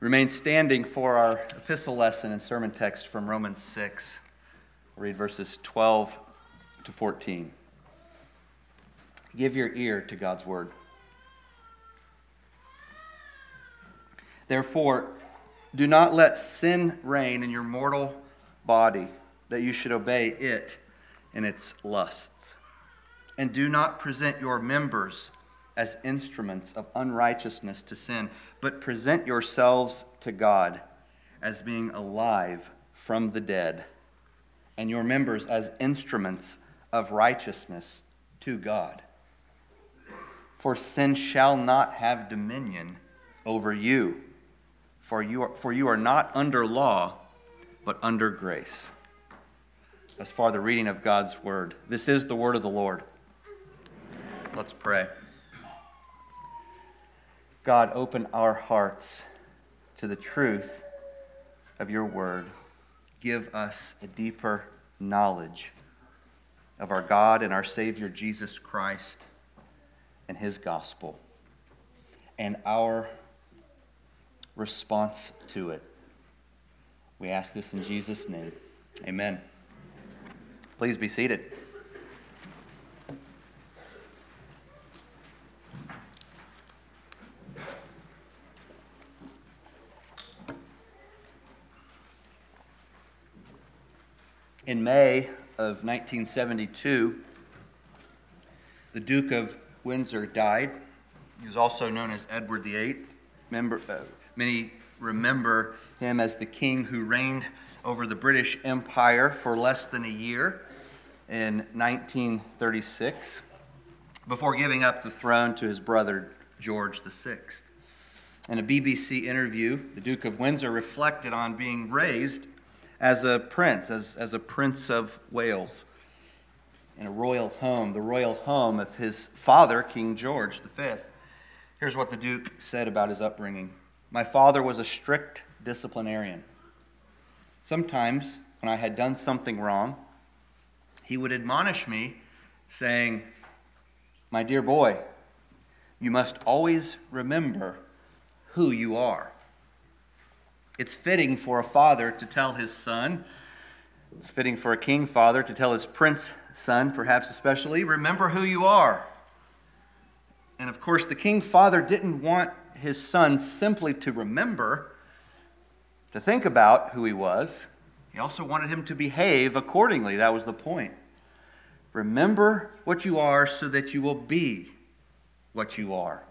Remain standing for our epistle lesson and sermon text from Romans 6. We'll read verses 12 to 14. Give your ear to God's word. Therefore, do not let sin reign in your mortal body, that you should obey it in its lusts. And do not present your members as instruments of unrighteousness to sin, but present yourselves to God as being alive from the dead, and your members as instruments of righteousness to God. For sin shall not have dominion over you, for you are, for you are not under law, but under grace. As far the reading of God's word. This is the word of the Lord. Let's pray. God, open our hearts to the truth of your word. Give us a deeper knowledge of our God and our Savior Jesus Christ and his gospel and our response to it. We ask this in Jesus' name. Amen. Please be seated. In May of 1972, the Duke of Windsor died. He was also known as Edward VIII. Member, uh, many remember him as the king who reigned over the British Empire for less than a year in 1936 before giving up the throne to his brother George VI. In a BBC interview, the Duke of Windsor reflected on being raised as a prince, as, as a prince of Wales, in a royal home, the royal home of his father, King George V. Here's what the Duke said about his upbringing My father was a strict disciplinarian. Sometimes, when I had done something wrong, he would admonish me, saying, My dear boy, you must always remember who you are. It's fitting for a father to tell his son, it's fitting for a king father to tell his prince son, perhaps especially, remember who you are. And of course, the king father didn't want his son simply to remember, to think about who he was. He also wanted him to behave accordingly. That was the point. Remember what you are so that you will be what you are.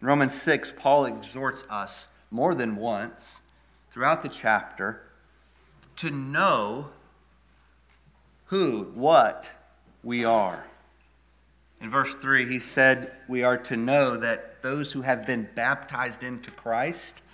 In Romans 6, Paul exhorts us more than once throughout the chapter to know who, what we are. In verse 3, he said we are to know that those who have been baptized into Christ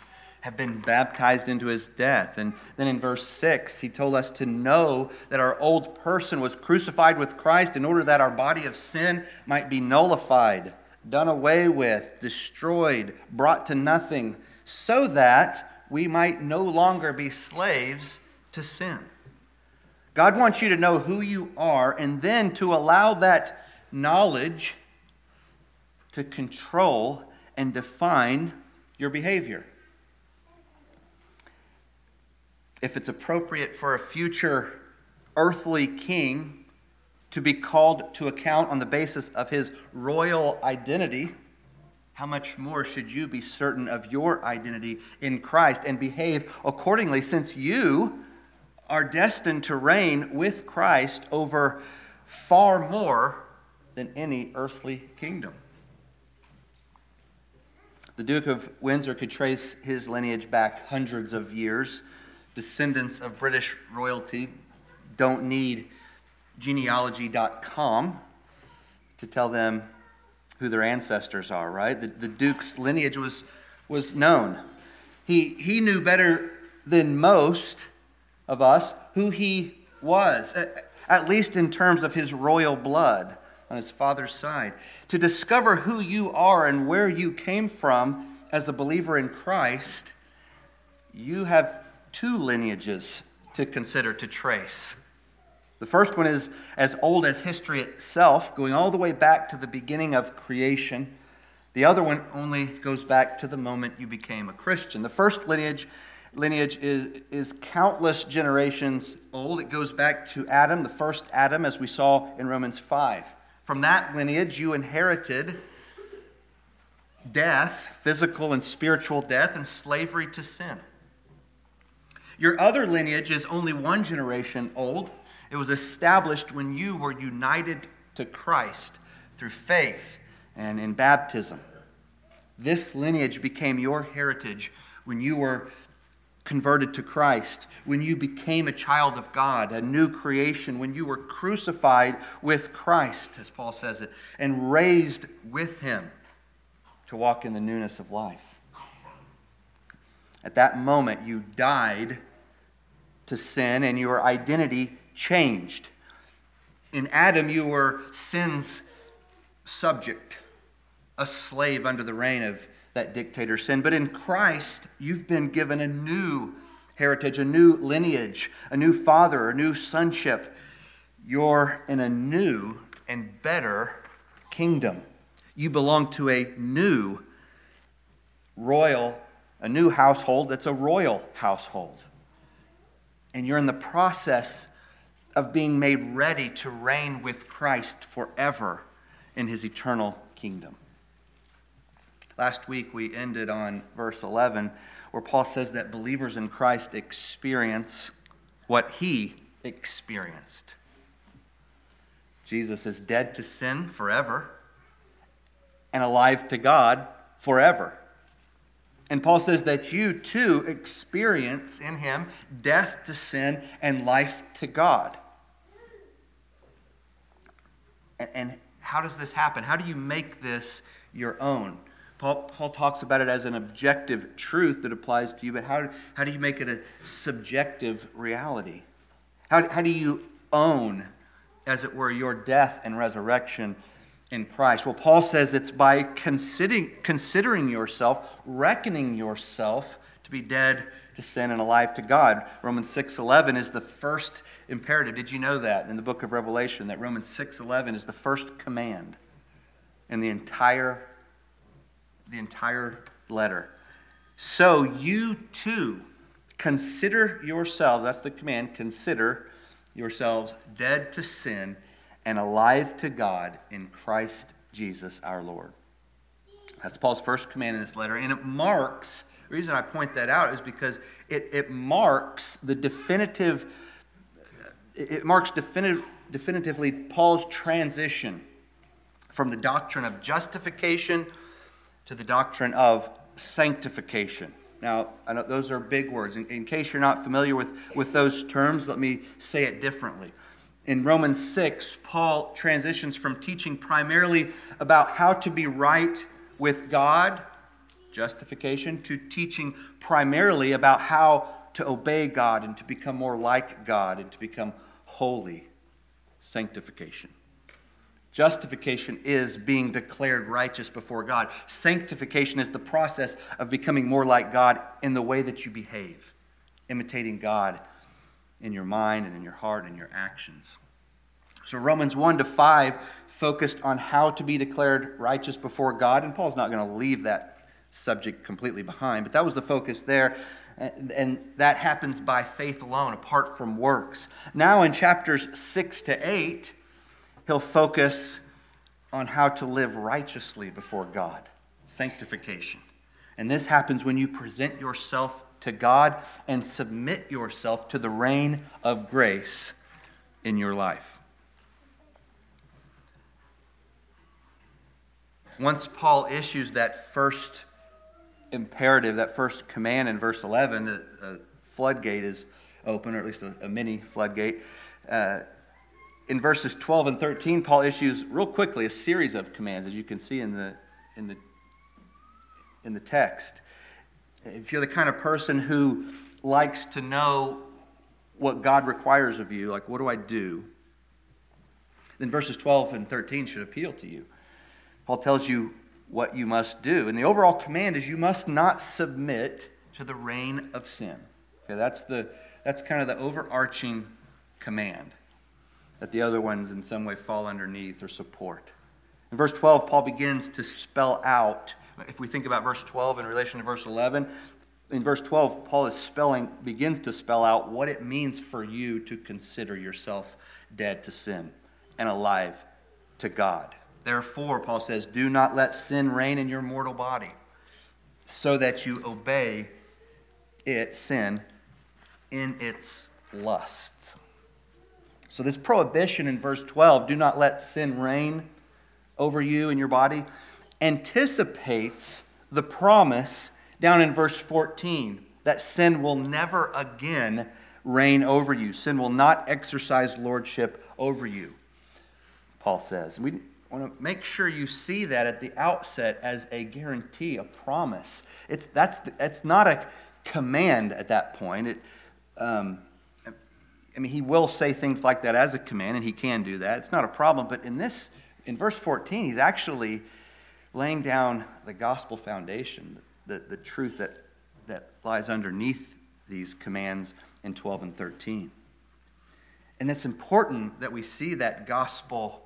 have been baptized into his death. And then in verse 6, he told us to know that our old person was crucified with Christ in order that our body of sin might be nullified, done away with, destroyed, brought to nothing, so that we might no longer be slaves to sin. God wants you to know who you are and then to allow that knowledge to control and define your behavior. If it's appropriate for a future earthly king to be called to account on the basis of his royal identity, how much more should you be certain of your identity in Christ and behave accordingly, since you are destined to reign with Christ over far more than any earthly kingdom? The Duke of Windsor could trace his lineage back hundreds of years. Descendants of British royalty don't need genealogy.com to tell them who their ancestors are, right? The, the Duke's lineage was, was known. He, he knew better than most of us who he was, at, at least in terms of his royal blood on his father's side. To discover who you are and where you came from as a believer in Christ, you have two lineages to consider, to trace. The first one is as old as history itself, going all the way back to the beginning of creation. The other one only goes back to the moment you became a Christian. The first lineage lineage is, is countless generations old. It goes back to Adam, the first Adam, as we saw in Romans 5. From that lineage, you inherited death, physical and spiritual death, and slavery to sin. Your other lineage is only one generation old. It was established when you were united to Christ through faith and in baptism. This lineage became your heritage when you were converted to Christ, when you became a child of God, a new creation, when you were crucified with Christ, as Paul says it, and raised with him to walk in the newness of life. At that moment, you died to sin and your identity changed. In Adam, you were sin's subject, a slave under the reign of that dictator sin. But in Christ, you've been given a new heritage, a new lineage, a new father, a new sonship. You're in a new and better kingdom. You belong to a new royal, a new household that's a royal household. And you're in the process of being made ready to reign with Christ forever in his eternal kingdom. Last week we ended on verse 11, where Paul says that believers in Christ experience what he experienced. Jesus is dead to sin forever and alive to God forever. And Paul says that you too experience in him death to sin and life to God. And, and how does this happen? How do you make this your own? Paul, Paul talks about it as an objective truth that applies to you, but how, how do you make it a subjective reality? How, how do you own, as it were, your death and resurrection in Christ? Well, Paul says it's by considering, considering yourself, reckoning yourself to be dead to sin and alive to God. Romans 6:11 is the first imperative. Did you know that in the book of Revelation that Romans 6:11 is the first command in the entire the entire letter. So you too consider yourselves, that's the command, consider yourselves dead to sin and alive to God in Christ Jesus our Lord. That's Paul's first command in this letter, and it marks, the reason I point that out is because it, it marks the definitive, it marks definitive, definitively Paul's transition from the doctrine of justification to the doctrine of sanctification. Now, those are big words. In, in, case you're not familiar with, with those terms, let me say it differently. In Romans 6, Paul transitions from teaching primarily about how to be right with God, justification, to teaching primarily about how to obey God and to become more like God and to become holy, sanctification. Justification is being declared righteous before God. Sanctification is the process of becoming more like God in the way that you behave, imitating God in your mind and in your heart and your actions. So, Romans 1 to 5 focused on how to be declared righteous before God, and Paul's not going to leave that subject completely behind, but that was the focus there. And that happens by faith alone, apart from works. Now, in chapters 6 to 8, he'll focus on how to live righteously before God, sanctification. And this happens when you present yourself to God and submit yourself to the reign of grace in your life. Once Paul issues that first imperative, that first command in verse 11, the, the floodgate is open, or at least a, a mini floodgate. Uh, in verses 12 and 13, Paul issues real quickly a series of commands, as you can see in the, in the, in the text. If you're the kind of person who likes to know what God requires of you, like what do I do, then verses 12 and 13 should appeal to you. Paul tells you what you must do. And the overall command is you must not submit to the reign of sin. Okay, that's, the, that's kind of the overarching command that the other ones in some way fall underneath or support. In verse 12, Paul begins to spell out, if we think about verse 12 in relation to verse 11, in verse 12, Paul is spelling, begins to spell out what it means for you to consider yourself dead to sin and alive to God. Therefore, Paul says, do not let sin reign in your mortal body, so that you obey it, sin, in its lusts. So, this prohibition in verse 12, do not let sin reign over you and your body, anticipates the promise down in verse 14 that sin will never again reign over you. Sin will not exercise lordship over you, Paul says. We want to make sure you see that at the outset as a guarantee, a promise. It's, that's, that's not a command at that point. It, um, I mean, he will say things like that as a command, and he can do that. It's not a problem. But in this, in verse 14, he's actually laying down the gospel foundation, the, the truth that, that lies underneath these commands in 12 and 13. And it's important that we see that gospel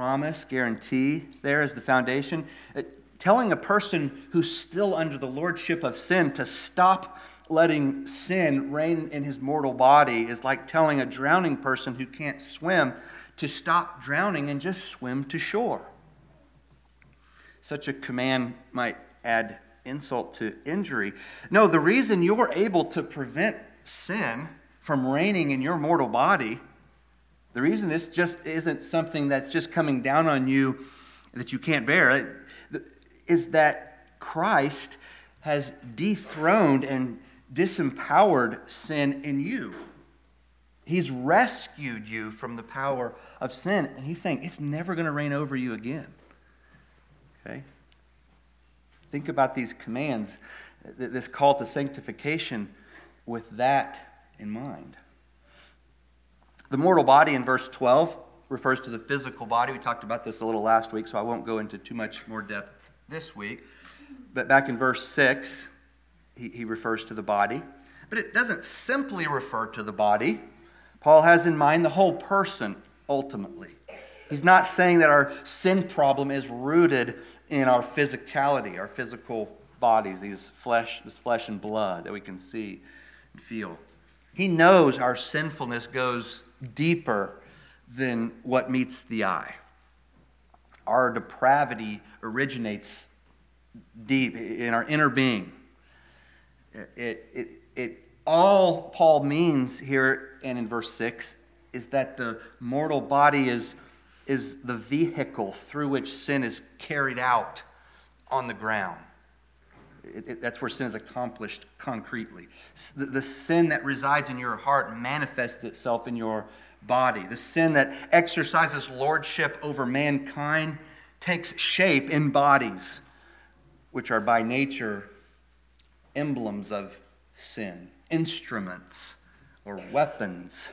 promise, guarantee there as the foundation. Uh, telling a person who's still under the lordship of sin to stop letting sin reign in his mortal body is like telling a drowning person who can't swim to stop drowning and just swim to shore. Such a command might add insult to injury. No, the reason you're able to prevent sin from reigning in your mortal body, the reason this just isn't something that's just coming down on you that you can't bear, is that Christ has dethroned and disempowered sin in you. He's rescued you from the power of sin, and he's saying it's never going to reign over you again. Okay? Think about these commands, this call to sanctification with that in mind. The mortal body in verse 12 refers to the physical body. We talked about this a little last week, so I won't go into too much more depth this week. But back in verse 6, he, he refers to the body. But it doesn't simply refer to the body. Paul has in mind the whole person ultimately. He's not saying that our sin problem is rooted in our physicality, our physical bodies, these flesh, this flesh and blood that we can see and feel. He knows our sinfulness goes deeper than what meets the eye. Our depravity originates deep in our inner being. It, it, it, all Paul means here and in verse 6 is that the mortal body is, is the vehicle through which sin is carried out on the ground. It, it, that's where sin is accomplished concretely. The, the sin that resides in your heart manifests itself in your body. The sin that exercises lordship over mankind takes shape in bodies, which are by nature emblems of sin, instruments or weapons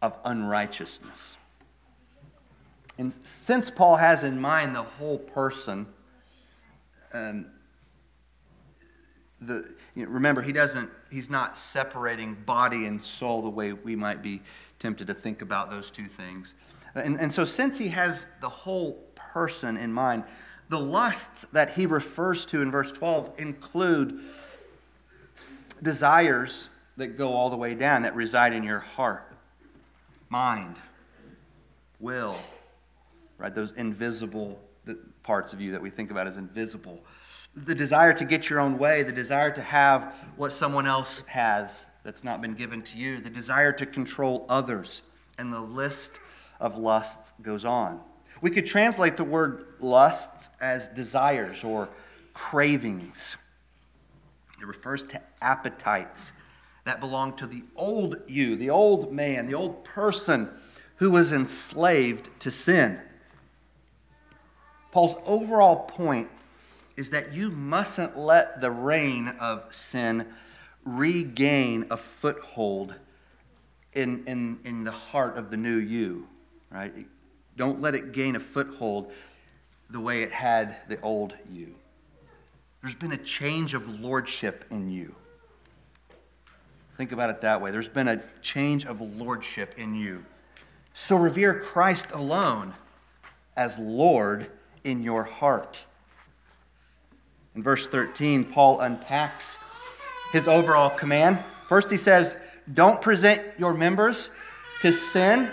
of unrighteousness. And since Paul has in mind the whole person, um, the, you know, remember he doesn't he's not separating body and soul the way we might be tempted to think about those two things and, and so since he has the whole person in mind the lusts that he refers to in verse 12 include desires that go all the way down, that reside in your heart, mind, will, right? Those invisible parts of you that we think about as invisible. The desire to get your own way, the desire to have what someone else has that's not been given to you, the desire to control others, and the list of lusts goes on. We could translate the word lusts as desires or cravings. It refers to appetites that belong to the old you, the old man, the old person who was enslaved to sin. Paul's overall point is that you mustn't let the reign of sin regain a foothold in, in, in the heart of the new you, right? Don't let it gain a foothold the way it had the old you. There's been a change of lordship in you. Think about it that way. There's been a change of lordship in you. So revere Christ alone as Lord in your heart. In verse 13, Paul unpacks his overall command. First, he says, Don't present your members to sin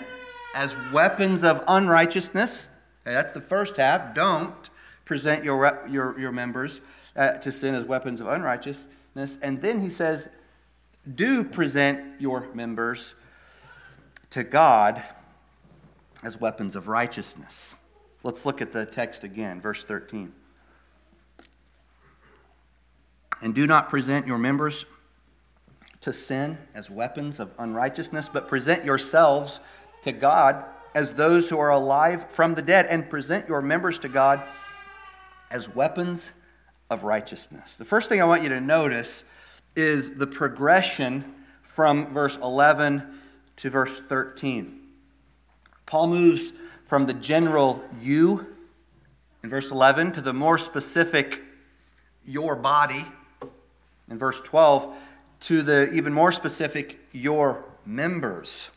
as weapons of unrighteousness. Okay, that's the first half. Don't present your, your, your members uh, to sin as weapons of unrighteousness. And then he says, Do present your members to God as weapons of righteousness. Let's look at the text again, verse 13. And do not present your members to sin as weapons of unrighteousness, but present yourselves to God as those who are alive from the dead, and present your members to God as weapons of righteousness. The first thing I want you to notice is the progression from verse 11 to verse 13. Paul moves from the general you in verse 11 to the more specific your body in verse 12 to the even more specific your members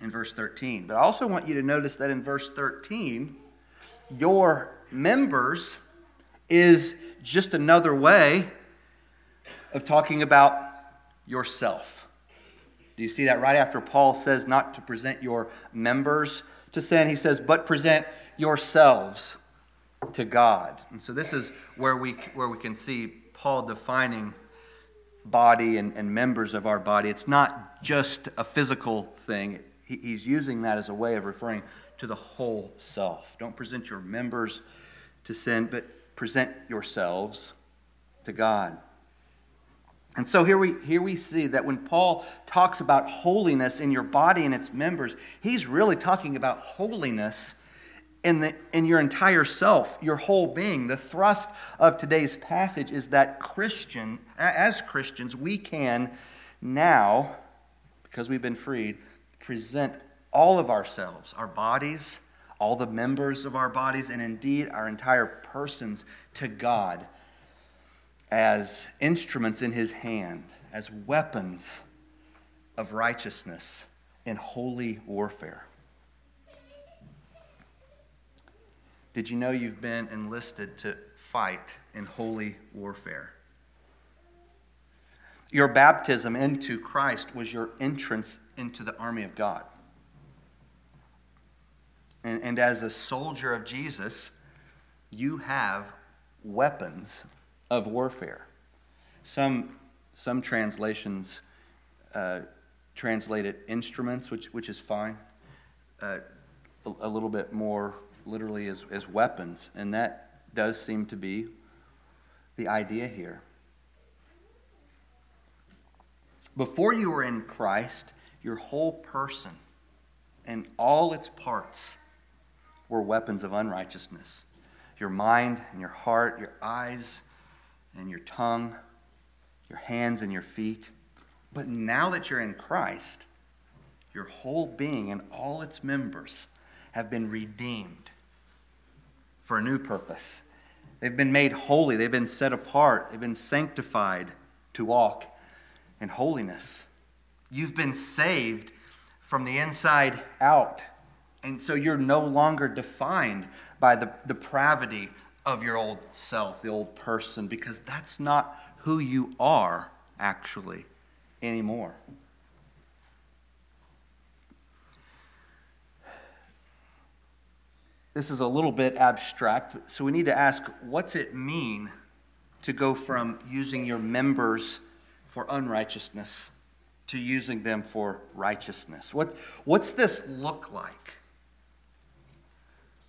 in verse 13. But I also want you to notice that in verse 13, your members is just another way of talking about yourself. Do you see that right after Paul says not to present your members to sin? He says, but present yourselves to God. And so this is where we, where we can see Paul defining body and, and members of our body. It's not just a physical thing, he, he's using that as a way of referring to the whole self. Don't present your members to sin, but present yourselves to God. And so here we, here we see that when Paul talks about holiness in your body and its members, he's really talking about holiness in, the, in your entire self, your whole being. The thrust of today's passage is that Christian, as Christians, we can now, because we've been freed, present all of ourselves, our bodies, all the members of our bodies, and indeed our entire persons to God as instruments in his hand, as weapons of righteousness in holy warfare. Did you know you've been enlisted to fight in holy warfare? Your baptism into Christ was your entrance into the army of God. And, and as a soldier of Jesus, you have weapons of warfare. Some, some translations uh, translate it instruments, which, which is fine. Uh, a, a, little bit more literally as, as weapons, and that does seem to be the idea here. Before you were in Christ, your whole person and all its parts were weapons of unrighteousness. Your mind and your heart, your eyes and your tongue, your hands and your feet. But now that you're in Christ, your whole being and all its members have been redeemed for a new purpose. They've been made holy, they've been set apart, they've been sanctified to walk in holiness. You've been saved from the inside out. And so you're no longer defined by the depravity of your old self, the old person, because that's not who you are actually anymore. This is a little bit abstract, so we need to ask what's it mean to go from using your members for unrighteousness to using them for righteousness? What, what's this look like?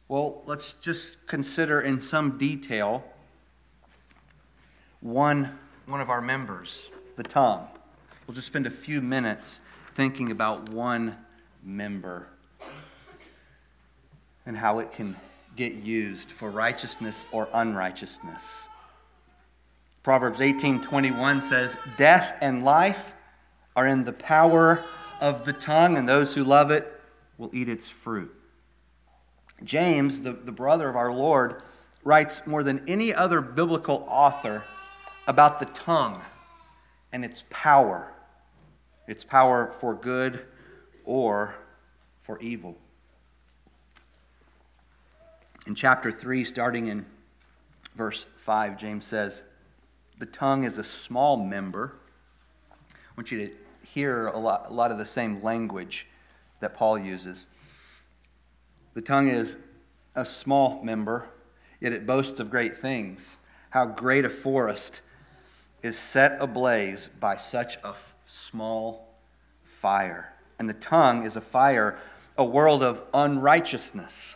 Well, let's just consider in some detail one, one of our members, the tongue. We'll just spend a few minutes thinking about one member and how it can get used for righteousness or unrighteousness. Proverbs 18:21 says, "Death and life are in the power of the tongue, and those who love it will eat its fruit." James, the, the brother of our Lord, writes more than any other biblical author about the tongue and its power, its power for good or for evil. In chapter 3, starting in verse 5, James says, The tongue is a small member. I want you to hear a lot, a lot of the same language that Paul uses. The tongue is a small member, yet it boasts of great things. How great a forest is set ablaze by such a f- small fire. And the tongue is a fire, a world of unrighteousness.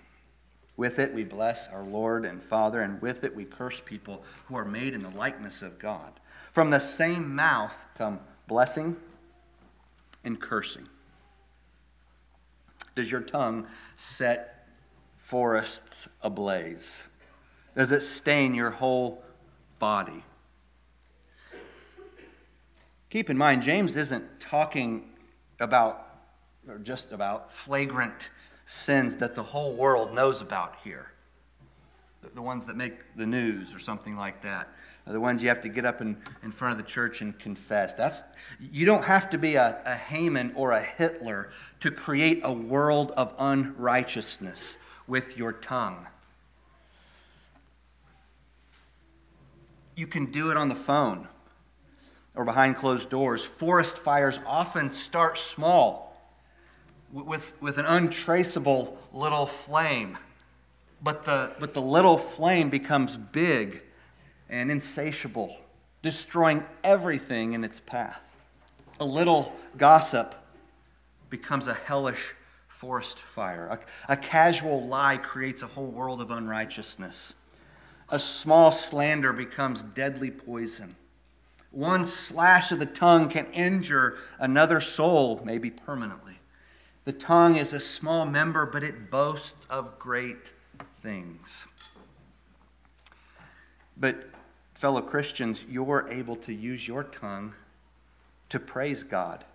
With it we bless our Lord and Father, and with it we curse people who are made in the likeness of God. From the same mouth come blessing and cursing. Does your tongue set forests ablaze? Does it stain your whole body? Keep in mind, James isn't talking about, or just about, flagrant sins that the whole world knows about here. The ones that make the news or something like that. The ones you have to get up in, in front of the church and confess. That's, you don't have to be a, a Haman or a Hitler to create a world of unrighteousness with your tongue. You can do it on the phone or behind closed doors. Forest fires often start small with, with an untraceable little flame, but the, but the little flame becomes big and insatiable, destroying everything in its path. A little gossip becomes a hellish forest fire. A, a, casual lie creates a whole world of unrighteousness. A small slander becomes deadly poison. One slash of the tongue can injure another soul, maybe permanently. The tongue is a small member, but it boasts of great things. But, fellow Christians, you're able to use your tongue to praise God,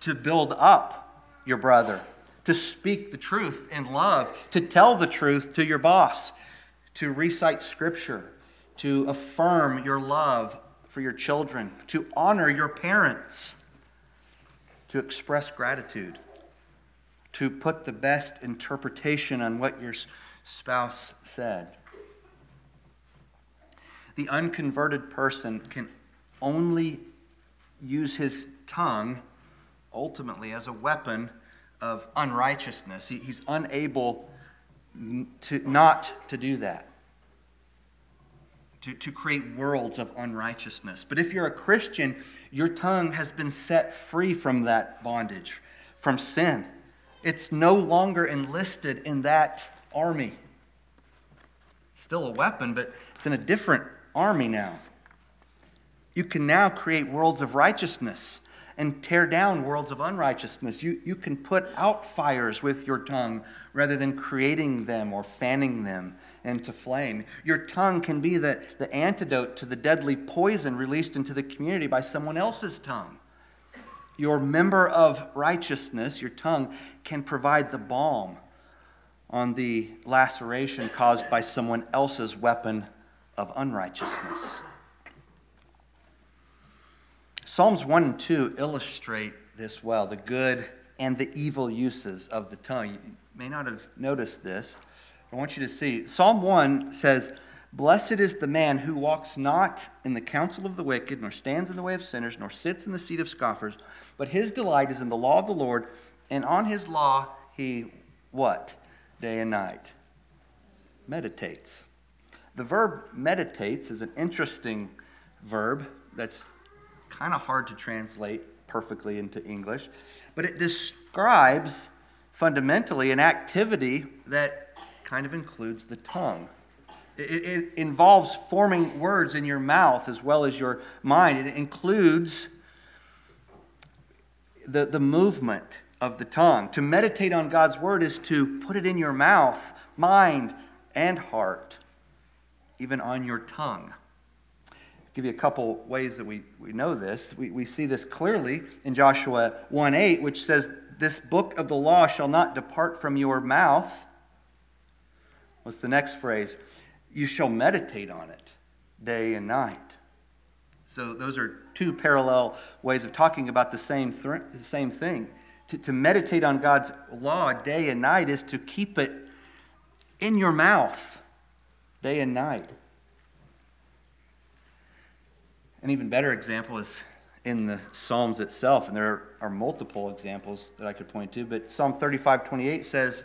to build up your brother, to speak the truth in love, to tell the truth to your boss, to recite scripture, to affirm your love for your children, to honor your parents, to express gratitude, to put the best interpretation on what your spouse said. The unconverted person can only use his tongue ultimately as a weapon of unrighteousness. He, he's unable to not to do that. To, to create worlds of unrighteousness. But if you're a Christian, your tongue has been set free from that bondage, from sin. It's no longer enlisted in that army. It's still a weapon, but it's in a different army now. You can now create worlds of righteousness and tear down worlds of unrighteousness. You, you can put out fires with your tongue rather than creating them or fanning them into flame. Your tongue can be the, the antidote to the deadly poison released into the community by someone else's tongue. Your member of righteousness, your tongue, can provide the balm on the laceration caused by someone else's weapon of unrighteousness. Psalms 1 and 2 illustrate this well the good and the evil uses of the tongue. You may not have noticed this. I want you to see. Psalm 1 says, Blessed is the man who walks not in the counsel of the wicked, nor stands in the way of sinners, nor sits in the seat of scoffers, but his delight is in the law of the Lord, and on his law he what? Day and night. Meditates. The verb meditates is an interesting verb that's kind of hard to translate perfectly into English, but it describes fundamentally an activity that kind of includes the tongue. It, it, involves forming words in your mouth as well as your mind. It includes the, the movement of the tongue. To meditate on God's word is to put it in your mouth, mind, and heart, even on your tongue. give you a couple ways that we, we know this. We, we see this clearly in Joshua 1 8, which says, This book of the law shall not depart from your mouth. What's the next phrase? You shall meditate on it day and night. So those are two parallel ways of talking about the same, th- the same thing. To, to meditate on God's law day and night is to keep it in your mouth day and night. An even better example is in the Psalms itself, and there are multiple examples that I could point to, but Psalm 35 28 says,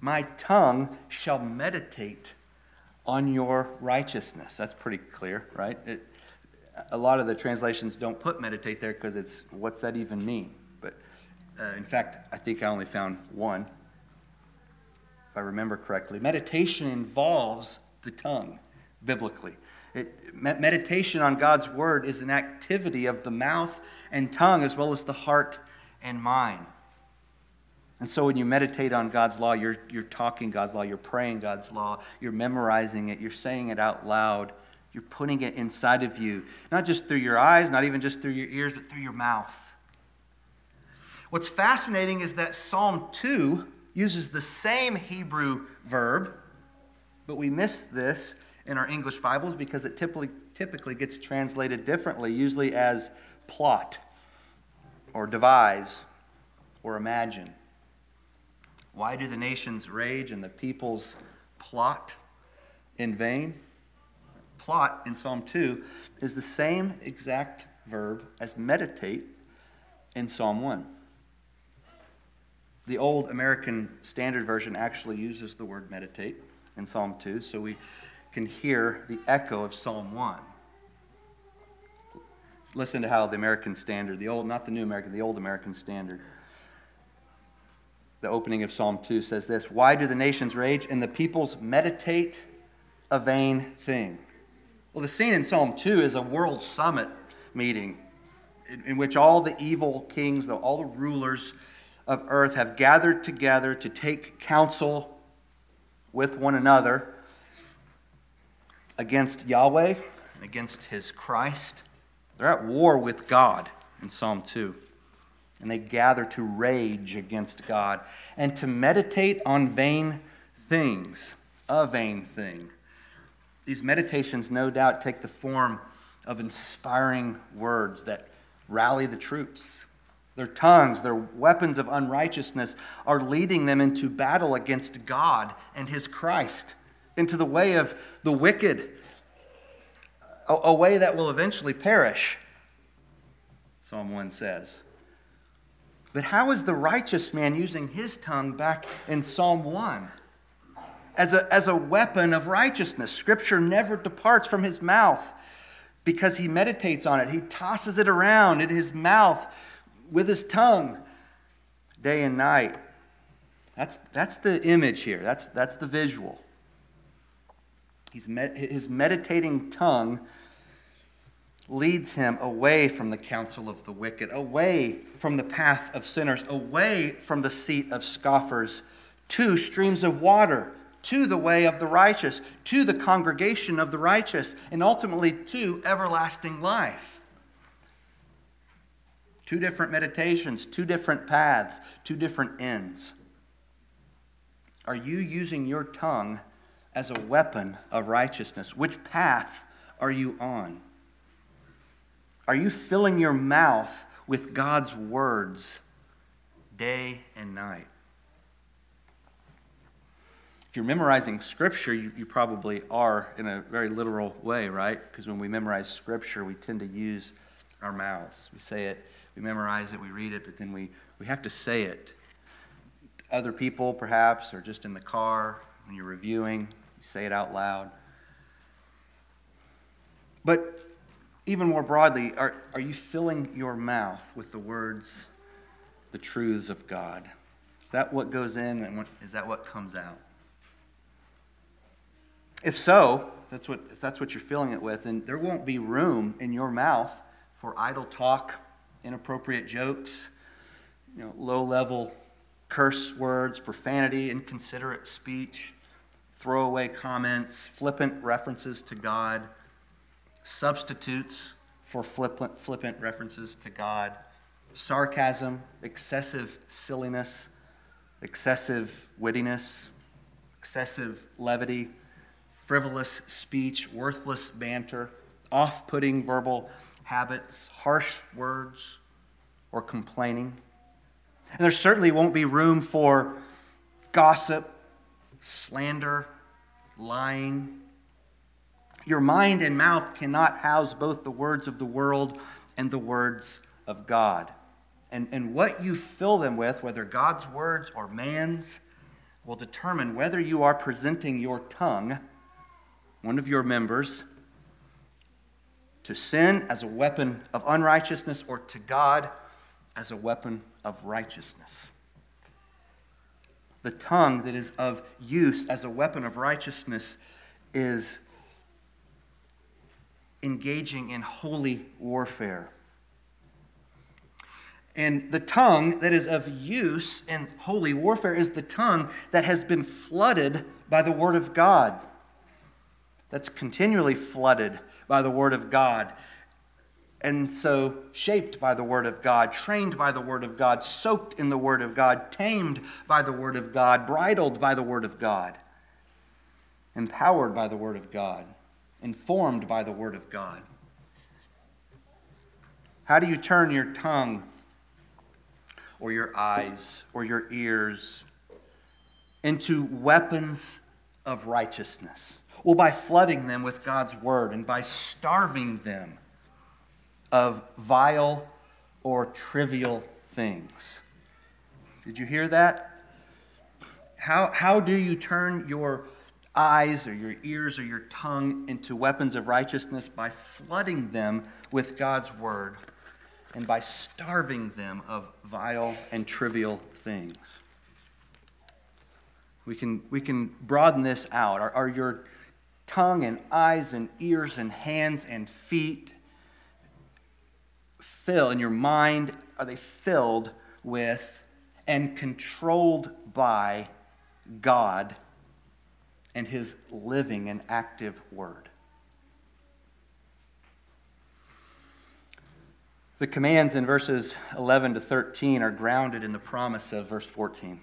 My tongue shall meditate on your righteousness. That's pretty clear, right? It, a lot of the translations don't put meditate there because it's what's that even mean? But uh, in fact, I think I only found one, if I remember correctly. Meditation involves the tongue biblically. It, meditation on God's word is an activity of the mouth and tongue as well as the heart and mind. And so when you meditate on God's law, you're, you're talking God's law, you're praying God's law, you're memorizing it, you're saying it out loud, you're putting it inside of you, not just through your eyes, not even just through your ears, but through your mouth. What's fascinating is that Psalm 2 uses the same Hebrew verb, but we miss this in our English Bibles because it typically, typically gets translated differently, usually as plot or devise or imagine. Why do the nations rage and the peoples plot in vain? Plot in Psalm 2 is the same exact verb as meditate in Psalm 1. The old American Standard Version actually uses the word meditate in Psalm 2, so we can hear the echo of Psalm 1. Listen to how the American Standard, the old, not the New American, the old American Standard, the opening of Psalm 2 says this Why do the nations rage and the peoples meditate a vain thing? Well, the scene in Psalm 2 is a world summit meeting in, in which all the evil kings, all the rulers of earth have gathered together to take counsel with one another against Yahweh and against his Christ. They're at war with God in Psalm 2. And they gather to rage against God and to meditate on vain things, a vain thing. These meditations, no doubt, take the form of inspiring words that rally the troops. Their tongues, their weapons of unrighteousness, are leading them into battle against God and His Christ into the way of the wicked, a, a way that will eventually perish, Psalm 1 says. But how is the righteous man using his tongue back in Psalm 1? As a, as a weapon of righteousness. Scripture never departs from his mouth because he meditates on it. He tosses it around in his mouth with his tongue day and night. That's, that's the image here, that's, that's the visual. He's his meditating tongue leads him away from the counsel of the wicked, away from the path of sinners, away from the seat of scoffers, to streams of water, to the way of the righteous, to the congregation of the righteous, and ultimately to everlasting life. Two different meditations, two different paths, two different ends. Are you using your tongue? as a weapon of righteousness? Which path are you on? Are you filling your mouth with God's words day and night? If you're memorizing Scripture, you, you probably are in a very literal way, right? Because when we memorize Scripture, we tend to use our mouths. We say it, we memorize it, we read it, but then we, we have to say it. Other people, perhaps, or just in the car when you're reviewing, you say it out loud. But even more broadly, are, are you filling your mouth with the words, the truths of God? Is that what goes in and what, is that what comes out? If so, that's what, if that's what you're filling it with, then there won't be room in your mouth for idle talk, inappropriate jokes, you know, low level curse words, profanity, inconsiderate speech throwaway comments, flippant references to God, substitutes for flippant, flippant references to God, sarcasm, excessive silliness, excessive wittiness, excessive levity, frivolous speech, worthless banter, off putting verbal habits, harsh words, or complaining. And there certainly won't be room for gossip, slander, lying. Your mind and mouth cannot house both the words of the world and the words of God. And, and what you fill them with, whether God's words or man's, will determine whether you are presenting your tongue, one of your members, to sin as a weapon of unrighteousness or to God as a weapon of righteousness. The tongue that is of use as a weapon of righteousness is engaging in holy warfare. And the tongue that is of use in holy warfare is the tongue that has been flooded by the Word of God. That's continually flooded by the Word of God. And so, shaped by the Word of God, trained by the Word of God, soaked in the Word of God, tamed by the Word of God, bridled by the Word of God, empowered by the Word of God, informed by the Word of God. How do you turn your tongue or your eyes or your ears into weapons of righteousness? Well, by flooding them with God's Word and by starving them of vile or trivial things. Did you hear that? How, how do you turn your eyes or your ears or your tongue into weapons of righteousness? By flooding them with God's word and by starving them of vile and trivial things. We can, we can broaden this out. Are, are your tongue and eyes and ears and hands and feet filled, in your mind are they filled with and controlled by God and his living and active word. The commands in verses 11 to 13 are grounded in the promise of verse 14.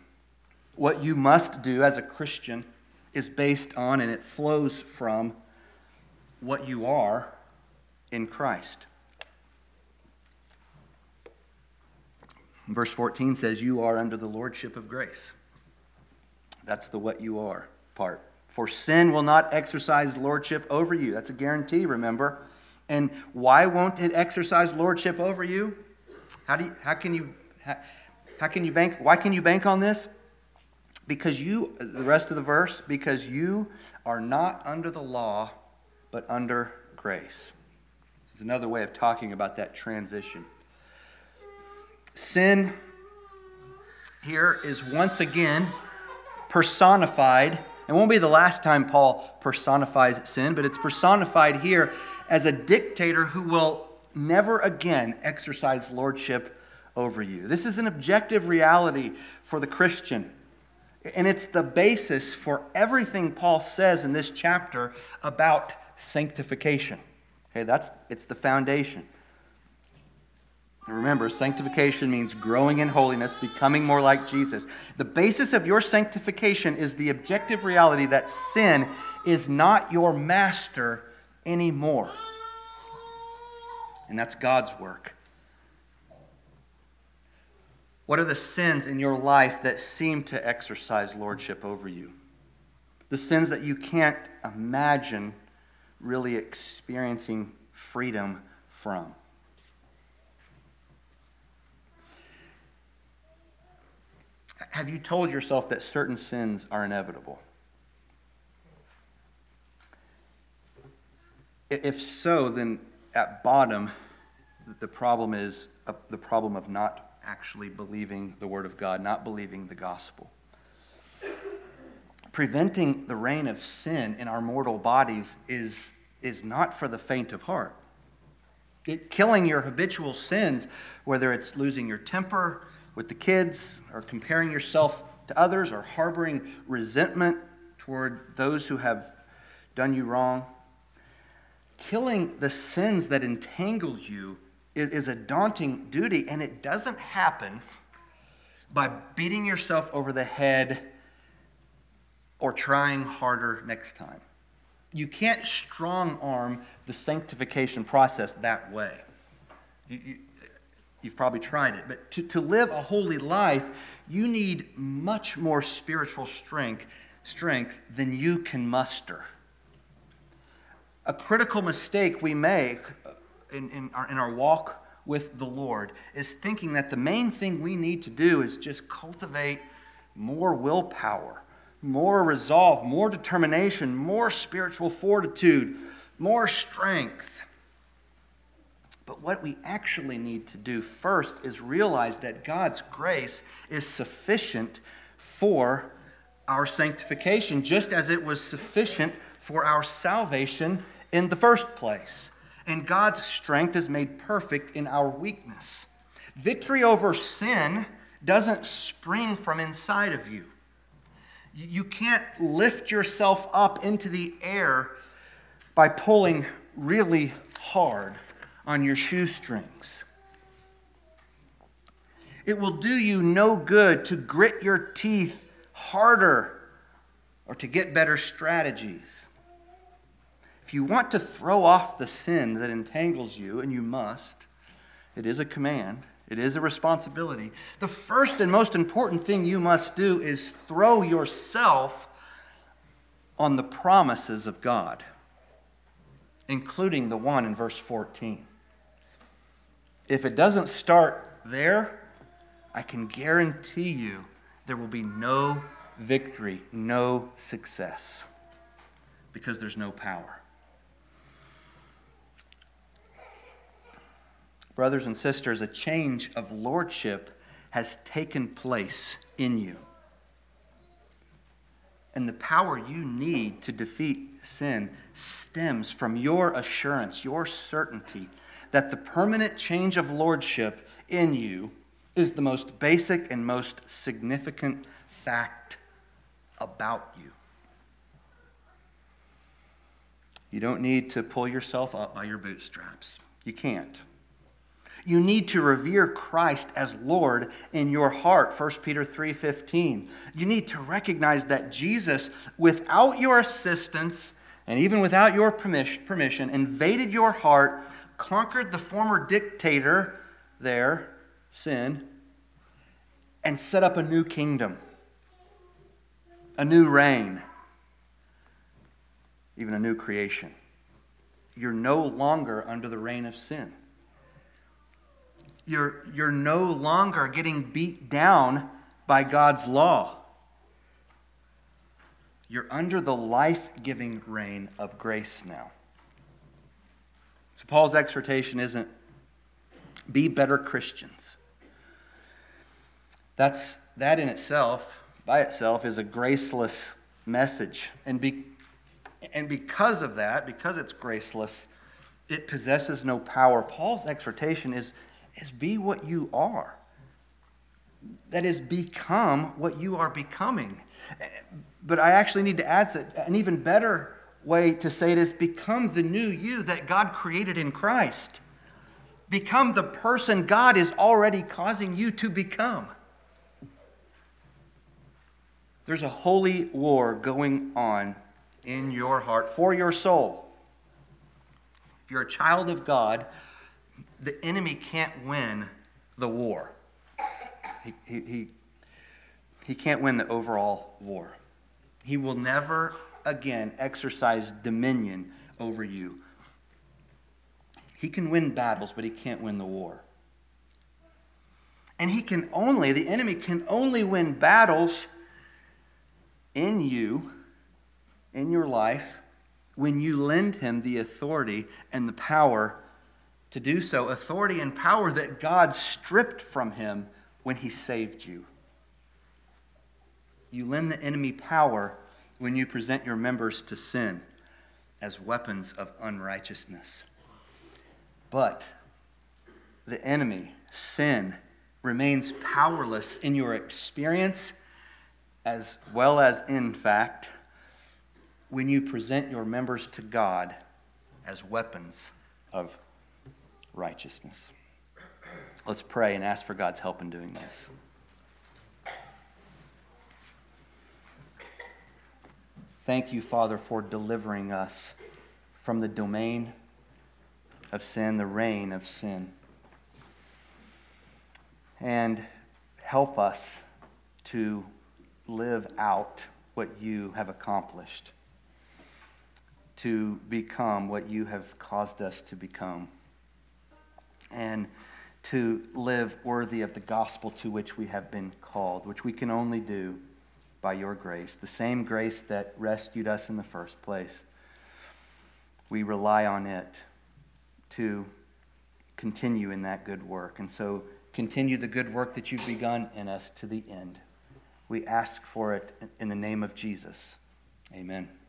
What you must do as a Christian is based on and it flows from what you are in Christ. Verse 14 says, You are under the lordship of grace. That's the what you are part. For sin will not exercise lordship over you. That's a guarantee, remember. And why won't it exercise lordship over you? How, do you, how can you how, how can you bank why can you bank on this? Because you the rest of the verse because you are not under the law but under grace. It's another way of talking about that transition. Sin here is once again personified. It won't be the last time Paul personifies sin, but it's personified here as a dictator who will never again exercise lordship over you. This is an objective reality for the Christian. And it's the basis for everything Paul says in this chapter about sanctification. Okay, that's it's the foundation. And remember, sanctification means growing in holiness, becoming more like Jesus. The basis of your sanctification is the objective reality that sin is not your master anymore. And that's God's work. What are the sins in your life that seem to exercise lordship over you? The sins that you can't imagine really experiencing freedom from. Have you told yourself that certain sins are inevitable? If so, then at bottom, the problem is uh, the problem of not actually believing the Word of God, not believing the gospel. Preventing the reign of sin in our mortal bodies is, is not for the faint of heart. It, killing your habitual sins, whether it's losing your temper, with the kids, or comparing yourself to others, or harboring resentment toward those who have done you wrong. killing the sins that entangle you is, a daunting duty, and it doesn't happen by beating yourself over the head or trying harder next time. You can't strong arm the sanctification process that way. You, you, you've probably tried it, but to, to live a holy life, you need much more spiritual strength, strength than you can muster. A critical mistake we make uh, in, in, our, in our walk with the Lord is thinking that the main thing we need to do is just cultivate more willpower, more resolve, more determination, more spiritual fortitude, more strength. But what we actually need to do first is realize that God's grace is sufficient for our sanctification, just as it was sufficient for our salvation in the first place and God's strength is made perfect in our weakness. Victory over sin doesn't spring from inside of you. You can't lift yourself up into the air by pulling really hard on your shoestrings. It will do you no good to grit your teeth harder or to get better strategies. If you want to throw off the sin that entangles you, and you must, it is a command, it is a responsibility. The first and most important thing you must do is throw yourself on the promises of God, including the one in verse 14. If it doesn't start there, I can guarantee you there will be no victory, no success, because there's no power. brothers and sisters, a change of lordship has taken place in you. And the power you need to defeat sin stems from your assurance, your certainty that the permanent change of lordship in you is the most basic and most significant fact about you. You don't need to pull yourself up by your bootstraps. You can't. You need to revere Christ as Lord in your heart, 1 Peter 3:15. You need to recognize that Jesus, without your assistance and even without your permission, invaded your heart, conquered the former dictator there, sin, and set up a new kingdom, a new reign, even a new creation. You're no longer under the reign of sin you're, you're no longer getting beat down by God's law. You're under the life giving reign of grace now. So, Paul's exhortation isn't be better Christians. That's, that in itself, by itself, is a graceless message. And, be, and because of that, because it's graceless, it possesses no power. Paul's exhortation is is be what you are. That is, become what you are becoming. But I actually need to add an even better way to say it is become the new you that God created in Christ. Become the person God is already causing you to become. There's a holy war going on in your heart for your soul. If you're a child of God, the enemy can't win the war. He, he, he, he can't win the overall war. He will never again exercise dominion over you. He can win battles, but he can't win the war. And he can only, the enemy can only win battles in you, in your life, when you lend him the authority and the power to do so, authority and power that God stripped from him when he saved you. You lend the enemy power when you present your members to sin as weapons of unrighteousness. But the enemy, sin, remains powerless in your experience as well as in fact when you present your members to God as weapons of righteousness. Let's pray and ask for God's help in doing this. Thank you, Father, for delivering us from the domain of sin, the reign of sin. And help us to live out what you have accomplished, to become what you have caused us to become, and to live worthy of the gospel to which we have been called, which we can only do by your grace, the same grace that rescued us in the first place. We rely on it to continue in that good work. And so continue the good work that you've begun in us to the end. We ask for it in the name of Jesus. Amen.